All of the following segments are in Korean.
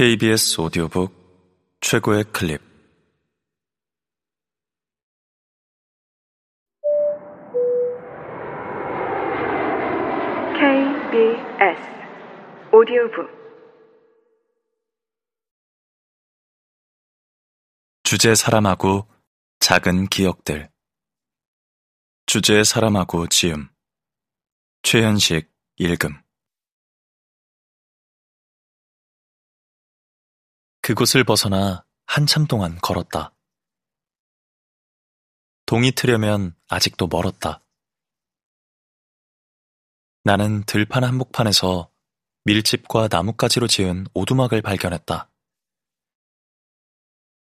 KBS 오디오북 최고의 클립. KBS 오디오북. 주제 사람하고 작은 기억들. 주제 사람하고 지음. 최현식 읽음 그곳을 벗어나 한참 동안 걸었다. 동이 트려면 아직도 멀었다. 나는 들판 한복판에서 밀집과 나뭇가지로 지은 오두막을 발견했다.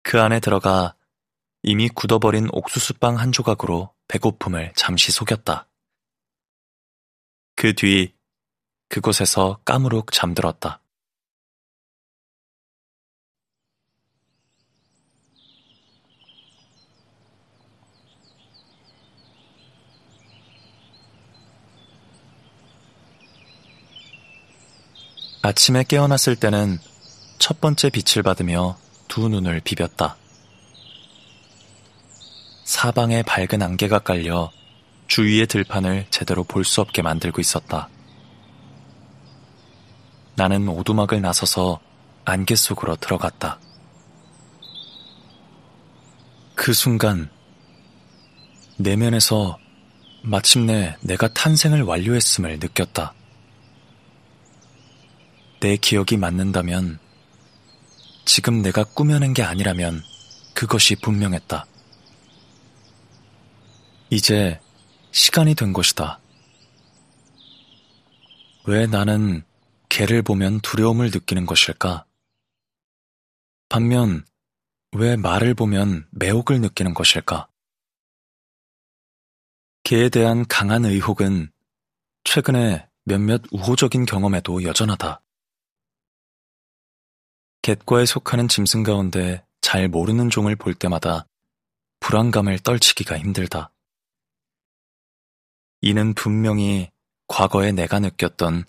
그 안에 들어가 이미 굳어버린 옥수수빵 한 조각으로 배고픔을 잠시 속였다. 그 뒤 그곳에서 까무룩 잠들었다. 아침에 깨어났을 때는 첫 번째 빛을 받으며 두 눈을 비볐다. 사방에 밝은 안개가 깔려 주위의 들판을 제대로 볼 수 없게 만들고 있었다. 나는 오두막을 나서서 안개 속으로 들어갔다. 그 순간 내면에서 마침내 내가 탄생을 완료했음을 느꼈다. 내 기억이 맞는다면 지금 내가 꾸며낸 게 아니라면 그것이 분명했다. 이제 시간이 된 것이다. 왜 나는 개를 보면 두려움을 느끼는 것일까? 반면 왜 말을 보면 매혹을 느끼는 것일까? 개에 대한 강한 의혹은 최근에 몇몇 우호적인 경험에도 여전하다. 갯과에 속하는 짐승 가운데 잘 모르는 종을 볼 때마다 불안감을 떨치기가 힘들다. 이는 분명히 과거에 내가 느꼈던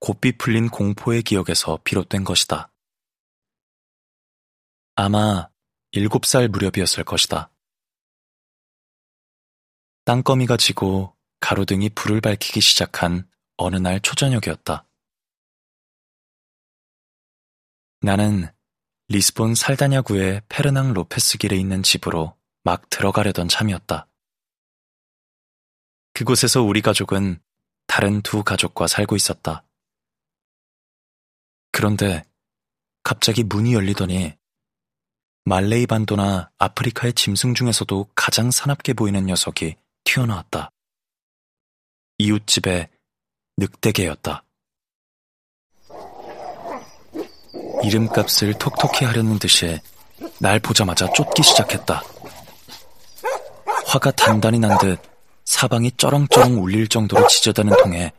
곱비 풀린 공포의 기억에서 비롯된 것이다. 아마 일곱 살 무렵이었을 것이다. 땅거미가 지고 가로등이 불을 밝히기 시작한 어느 날 초저녁이었다. 나는 리스본 살다냐구의 페르낭 로페스 길에 있는 집으로 막 들어가려던 참이었다. 그곳에서 우리 가족은 다른 두 가족과 살고 있었다. 그런데 갑자기 문이 열리더니 말레이 반도나 아프리카의 짐승 중에서도 가장 사납게 보이는 녀석이 튀어나왔다. 이웃집의 늑대개였다. 이름값을 톡톡히 하려는 듯이 날 보자마자 쫓기 시작했다. 화가 단단히 난 듯 사방이 쩌렁쩌렁 울릴 정도로 지저대는 통에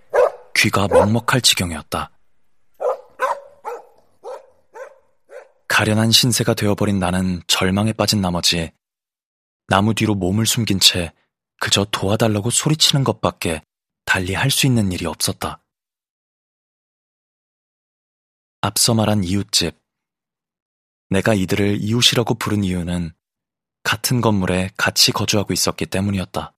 귀가 먹먹할 지경이었다. 가련한 신세가 되어버린 나는 절망에 빠진 나머지 나무 뒤로 몸을 숨긴 채 그저 도와달라고 소리치는 것밖에 달리 할 수 있는 일이 없었다. 앞서 말한 이웃집. 내가 이들을 이웃이라고 부른 이유는 같은 건물에 같이 거주하고 있었기 때문이었다.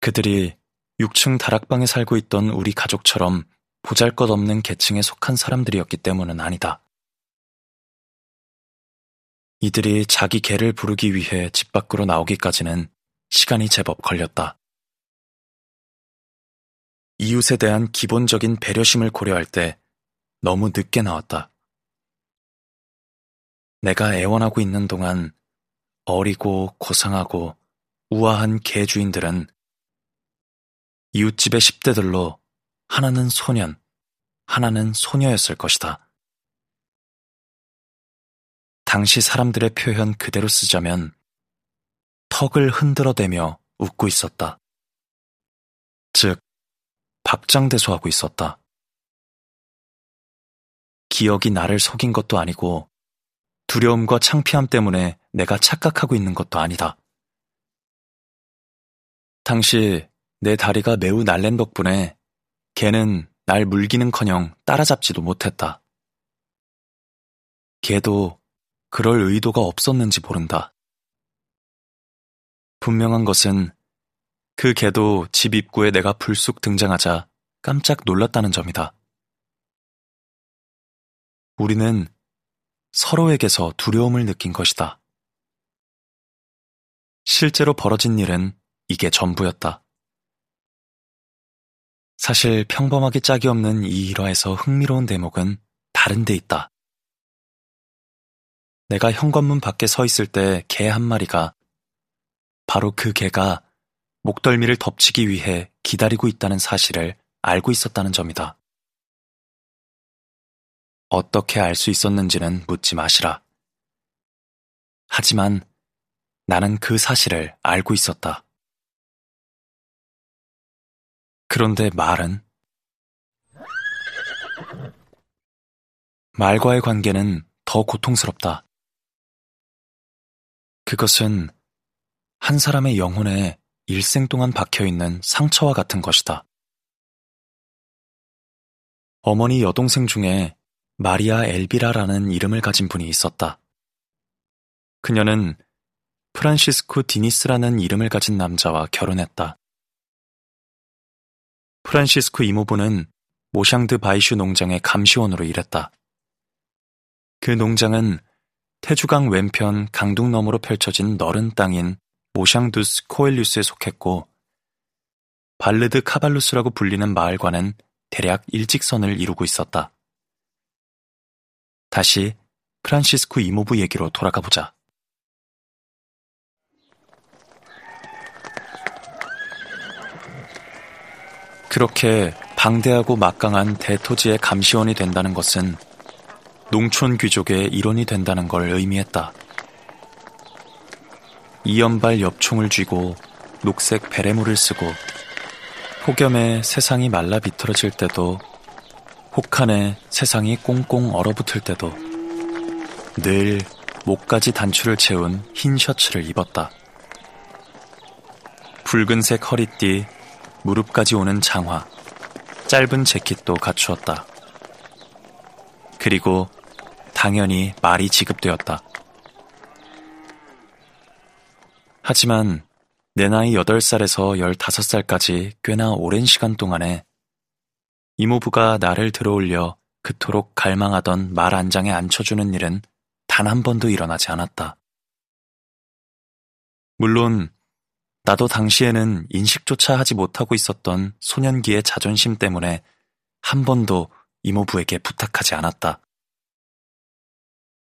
그들이 6층 다락방에 살고 있던 우리 가족처럼 보잘 것 없는 계층에 속한 사람들이었기 때문은 아니다. 이들이 자기 개를 부르기 위해 집 밖으로 나오기까지는 시간이 제법 걸렸다. 이웃에 대한 기본적인 배려심을 고려할 때 너무 늦게 나왔다. 내가 애원하고 있는 동안 어리고 고상하고 우아한 개 주인들은 이웃집의 10대들로 하나는 소년, 하나는 소녀였을 것이다. 당시 사람들의 표현 그대로 쓰자면 턱을 흔들어대며 웃고 있었다. 즉, 박장대소하고 있었다. 기억이 나를 속인 것도 아니고 두려움과 창피함 때문에 내가 착각하고 있는 것도 아니다. 당시 내 다리가 매우 날랜 덕분에 개는 날 물기는커녕 따라잡지도 못했다. 걔도 그럴 의도가 없었는지 모른다. 분명한 것은 그 개도 집 입구에 내가 불쑥 등장하자 깜짝 놀랐다는 점이다. 우리는 서로에게서 두려움을 느낀 것이다. 실제로 벌어진 일은 이게 전부였다. 사실 평범하게 짝이 없는 이 일화에서 흥미로운 대목은 다른 데 있다. 내가 현관문 밖에 서 있을 때 개 한 마리가 바로 그 개가 목덜미를 덮치기 위해 기다리고 있다는 사실을 알고 있었다는 점이다. 어떻게 알 수 있었는지는 묻지 마시라. 하지만 나는 그 사실을 알고 있었다. 그런데 말은? 말과의 관계는 더 고통스럽다. 그것은 한 사람의 영혼에 일생 동안 박혀 있는 상처와 같은 것이다. 어머니 여동생 중에 마리아 엘비라라는 이름을 가진 분이 있었다. 그녀는 프란시스코 디니스라는 이름을 가진 남자와 결혼했다. 프란시스코 이모부는 모샹드 바이슈 농장의 감시원으로 일했다. 그 농장은 테주강 왼편 강둑 너머로 펼쳐진 너른 땅인 모샹두스 코엘류스에 속했고 발르드 카발루스라고 불리는 마을과는 대략 일직선을 이루고 있었다. 다시 프란시스코 이모부 얘기로 돌아가 보자. 그렇게 방대하고 막강한 대토지의 감시원이 된다는 것은 농촌 귀족의 일원이 된다는 걸 의미했다. 이연발 엽총을 쥐고 녹색 베레모를 쓰고 폭염에 세상이 말라 비틀어질 때도 혹한에 세상이 꽁꽁 얼어붙을 때도 늘 목까지 단추를 채운 흰 셔츠를 입었다. 붉은색 허리띠, 무릎까지 오는 장화, 짧은 재킷도 갖추었다. 그리고 당연히 말이 지급되었다. 하지만 내 나이 8살에서 15살까지 꽤나 오랜 시간 동안에 이모부가 나를 들어올려 그토록 갈망하던 말 안장에 앉혀주는 일은 단 한 번도 일어나지 않았다. 물론 나도 당시에는 인식조차 하지 못하고 있었던 소년기의 자존심 때문에 한 번도 이모부에게 부탁하지 않았다.